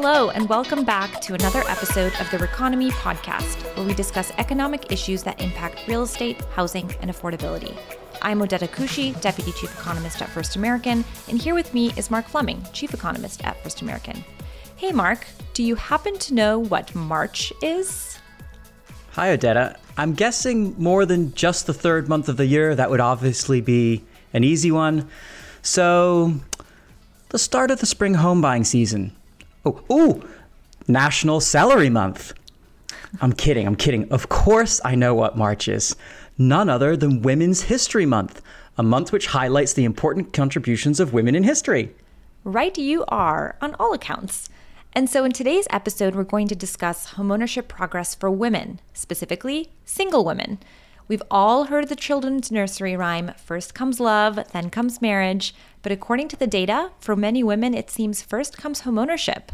Hello, and welcome back to another episode of the Reconomy podcast, where we discuss economic issues that impact real estate, housing, and affordability. I'm Odeta Kushi, Deputy Chief Economist at First American, and here with me is Mark Fleming, Chief Economist at First American. Hey, Mark, do you happen to know what March is? Hi, Odeta. I'm guessing more than just the third month of the year. That would obviously be an easy one. So, the start of the spring home buying season. Oh, ooh, National Celery Month. I'm kidding, I'm kidding. Of course, I know what March is. None other than Women's History Month, a month which highlights the important contributions of women in history. Right, you are, on all accounts. And so, in today's episode, we're going to discuss homeownership progress for women, specifically single women. We've all heard the children's nursery rhyme first comes love, then comes marriage. But according to the data, for many women, it seems first comes homeownership.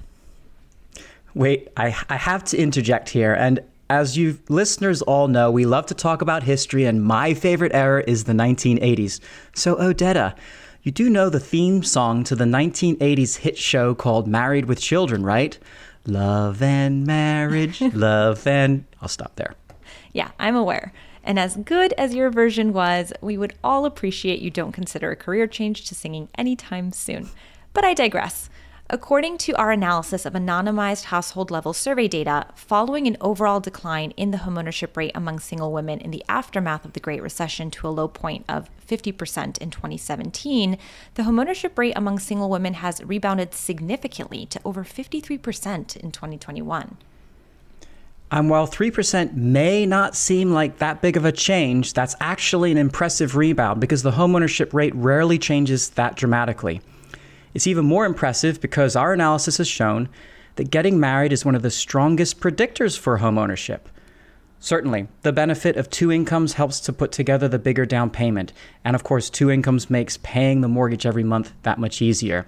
Wait, I, I have to interject here. And as you listeners all know, we love to talk about history, and my favorite era is the 1980s. So, Odeta, you do know the theme song to the 1980s hit show called Married with Children, right? Love and marriage, love and. I'll stop there. Yeah, I'm aware. And as good as your version was, we would all appreciate you don't consider a career change to singing anytime soon. But I digress. According to our analysis of anonymized household level survey data, following an overall decline in the homeownership rate among single women in the aftermath of the Great Recession to a low point of 50% in 2017, the homeownership rate among single women has rebounded significantly to over 53% in 2021. And while 3% may not seem like that big of a change, that's actually an impressive rebound because the homeownership rate rarely changes that dramatically. It's even more impressive because our analysis has shown that getting married is one of the strongest predictors for homeownership. Certainly, the benefit of two incomes helps to put together the bigger down payment, and of course, two incomes makes paying the mortgage every month that much easier.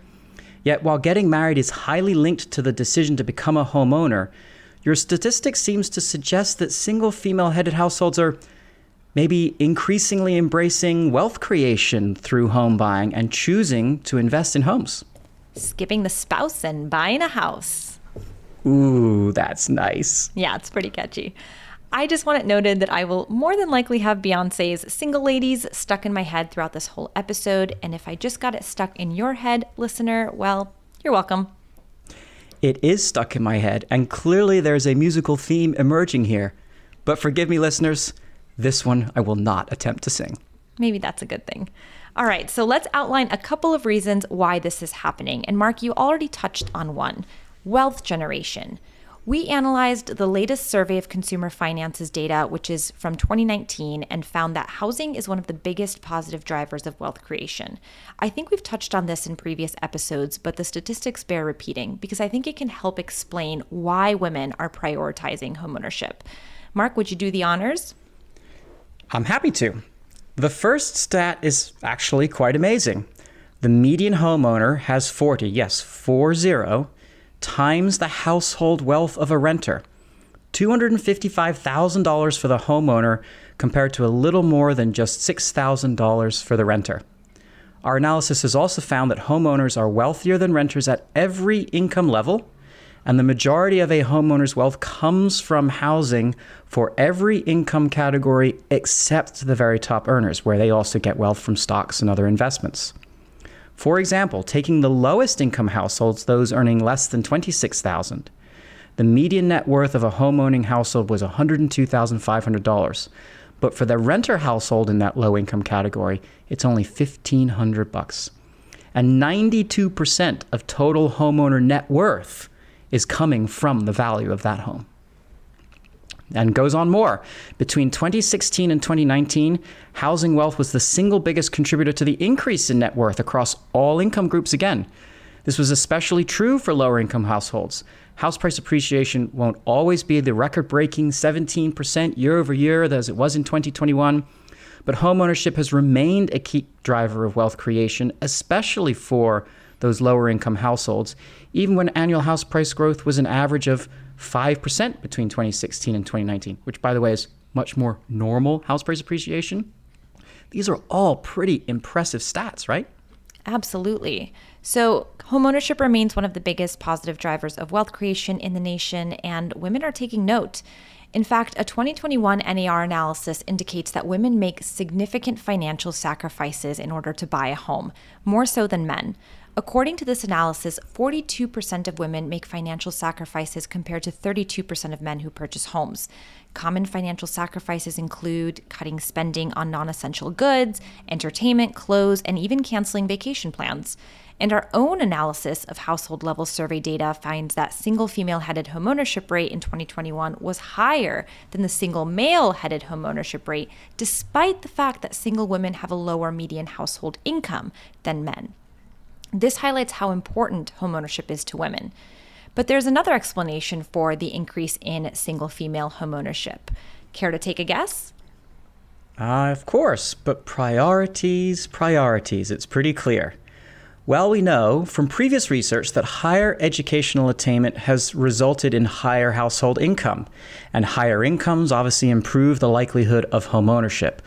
Yet, while getting married is highly linked to the decision to become a homeowner, your statistic seems to suggest that single female headed households are maybe increasingly embracing wealth creation through home buying and choosing to invest in homes. Skipping the spouse and buying a house. Ooh, that's nice. Yeah, it's pretty catchy. I just want it noted that I will more than likely have Beyonce's Single Ladies stuck in my head throughout this whole episode. And if I just got it stuck in your head, listener, well, you're welcome. It is stuck in my head, and clearly there's a musical theme emerging here. But forgive me, listeners, this one I will not attempt to sing. Maybe that's a good thing. All right, so let's outline a couple of reasons why this is happening. And Mark, you already touched on one wealth generation. We analyzed the latest survey of consumer finances data, which is from 2019, and found that housing is one of the biggest positive drivers of wealth creation. I think we've touched on this in previous episodes, but the statistics bear repeating because I think it can help explain why women are prioritizing homeownership. Mark, would you do the honors? I'm happy to. The first stat is actually quite amazing. The median homeowner has 40, yes, 40 times the household wealth of a renter. $255,000 for the homeowner compared to a little more than just $6,000 for the renter. Our analysis has also found that homeowners are wealthier than renters at every income level, and the majority of a homeowner's wealth comes from housing for every income category except the very top earners, where they also get wealth from stocks and other investments. For example, taking the lowest income households, those earning less than 26,000, the median net worth of a homeowning household was $102,500. But for the renter household in that low income category, it's only 1500 bucks. And 92% of total homeowner net worth is coming from the value of that home and goes on more. Between 2016 and 2019, housing wealth was the single biggest contributor to the increase in net worth across all income groups again. This was especially true for lower income households. House price appreciation won't always be the record breaking 17% year over year as it was in 2021, but homeownership has remained a key driver of wealth creation, especially for those lower income households, even when annual house price growth was an average of 5% between 2016 and 2019, which, by the way, is much more normal house price appreciation. These are all pretty impressive stats, right? Absolutely. So, homeownership remains one of the biggest positive drivers of wealth creation in the nation, and women are taking note. In fact, a 2021 NAR analysis indicates that women make significant financial sacrifices in order to buy a home, more so than men. According to this analysis, 42% of women make financial sacrifices compared to 32% of men who purchase homes. Common financial sacrifices include cutting spending on non essential goods, entertainment, clothes, and even canceling vacation plans. And our own analysis of household level survey data finds that single female headed homeownership rate in 2021 was higher than the single male headed homeownership rate, despite the fact that single women have a lower median household income than men. This highlights how important homeownership is to women. But there's another explanation for the increase in single female homeownership. Care to take a guess? Uh, of course, but priorities, priorities, it's pretty clear. Well, we know from previous research that higher educational attainment has resulted in higher household income, and higher incomes obviously improve the likelihood of homeownership.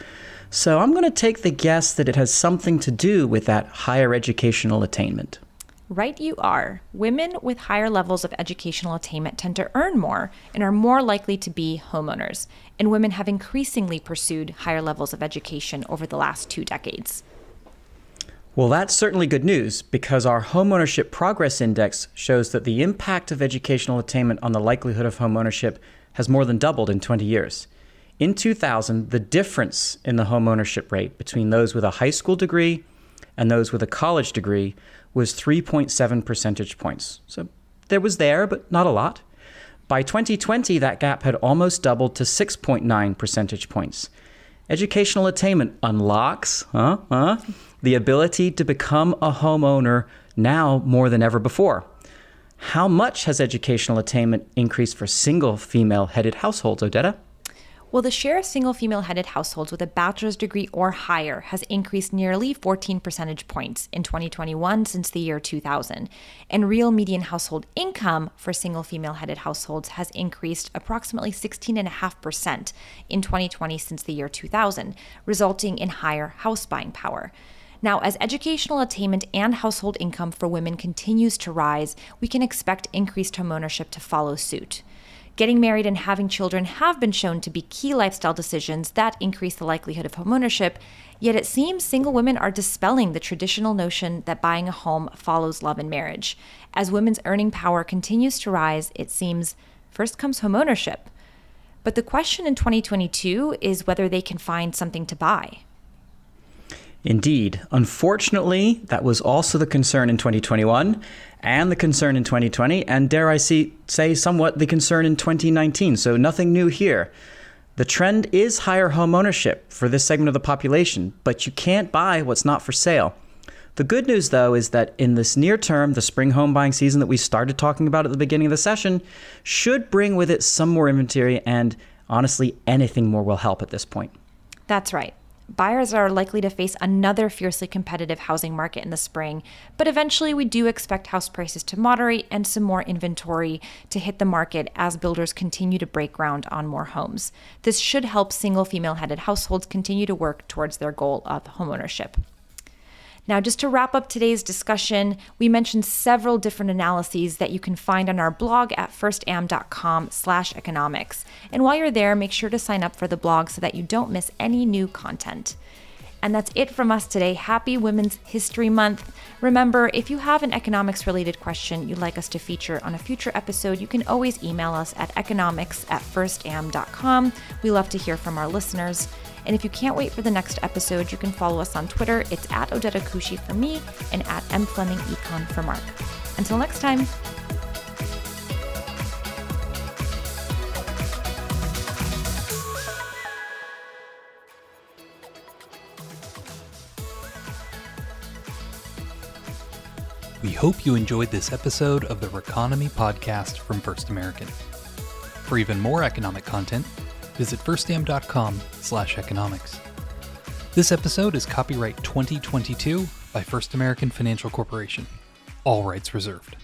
So I'm going to take the guess that it has something to do with that higher educational attainment. Right, you are. Women with higher levels of educational attainment tend to earn more and are more likely to be homeowners. And women have increasingly pursued higher levels of education over the last two decades. Well, that's certainly good news because our Homeownership Progress Index shows that the impact of educational attainment on the likelihood of homeownership has more than doubled in 20 years. In 2000, the difference in the homeownership rate between those with a high school degree and those with a college degree was 3.7 percentage points. So there was there, but not a lot. By 2020, that gap had almost doubled to 6.9 percentage points. Educational attainment unlocks huh, huh, the ability to become a homeowner now more than ever before. How much has educational attainment increased for single female headed households, Odeta? Well, the share of single female headed households with a bachelor's degree or higher has increased nearly 14 percentage points in 2021 since the year 2000. And real median household income for single female headed households has increased approximately 16.5% in 2020 since the year 2000, resulting in higher house buying power. Now, as educational attainment and household income for women continues to rise, we can expect increased homeownership to follow suit. Getting married and having children have been shown to be key lifestyle decisions that increase the likelihood of homeownership, yet it seems single women are dispelling the traditional notion that buying a home follows love and marriage. As women's earning power continues to rise, it seems first comes homeownership. But the question in 2022 is whether they can find something to buy. Indeed. Unfortunately, that was also the concern in 2021 and the concern in 2020, and dare I see, say somewhat the concern in 2019. So nothing new here. The trend is higher home ownership for this segment of the population, but you can't buy what's not for sale. The good news, though, is that in this near term, the spring home buying season that we started talking about at the beginning of the session should bring with it some more inventory, and honestly, anything more will help at this point. That's right buyers are likely to face another fiercely competitive housing market in the spring, but eventually we do expect house prices to moderate and some more inventory to hit the market as builders continue to break ground on more homes. This should help single female headed households continue to work towards their goal of homeownership. Now, just to wrap up today's discussion, we mentioned several different analyses that you can find on our blog at firstam.com/economics. And while you're there, make sure to sign up for the blog so that you don't miss any new content. And that's it from us today. Happy Women's History Month. Remember, if you have an economics related question you'd like us to feature on a future episode, you can always email us at economics at firstam.com. We love to hear from our listeners. And if you can't wait for the next episode, you can follow us on Twitter. It's at Odeta Kushi for me and at M Fleming Econ for Mark. Until next time. We hope you enjoyed this episode of the Reconomy podcast from First American. For even more economic content, visit firstam.com slash economics. This episode is copyright 2022 by First American Financial Corporation. All rights reserved.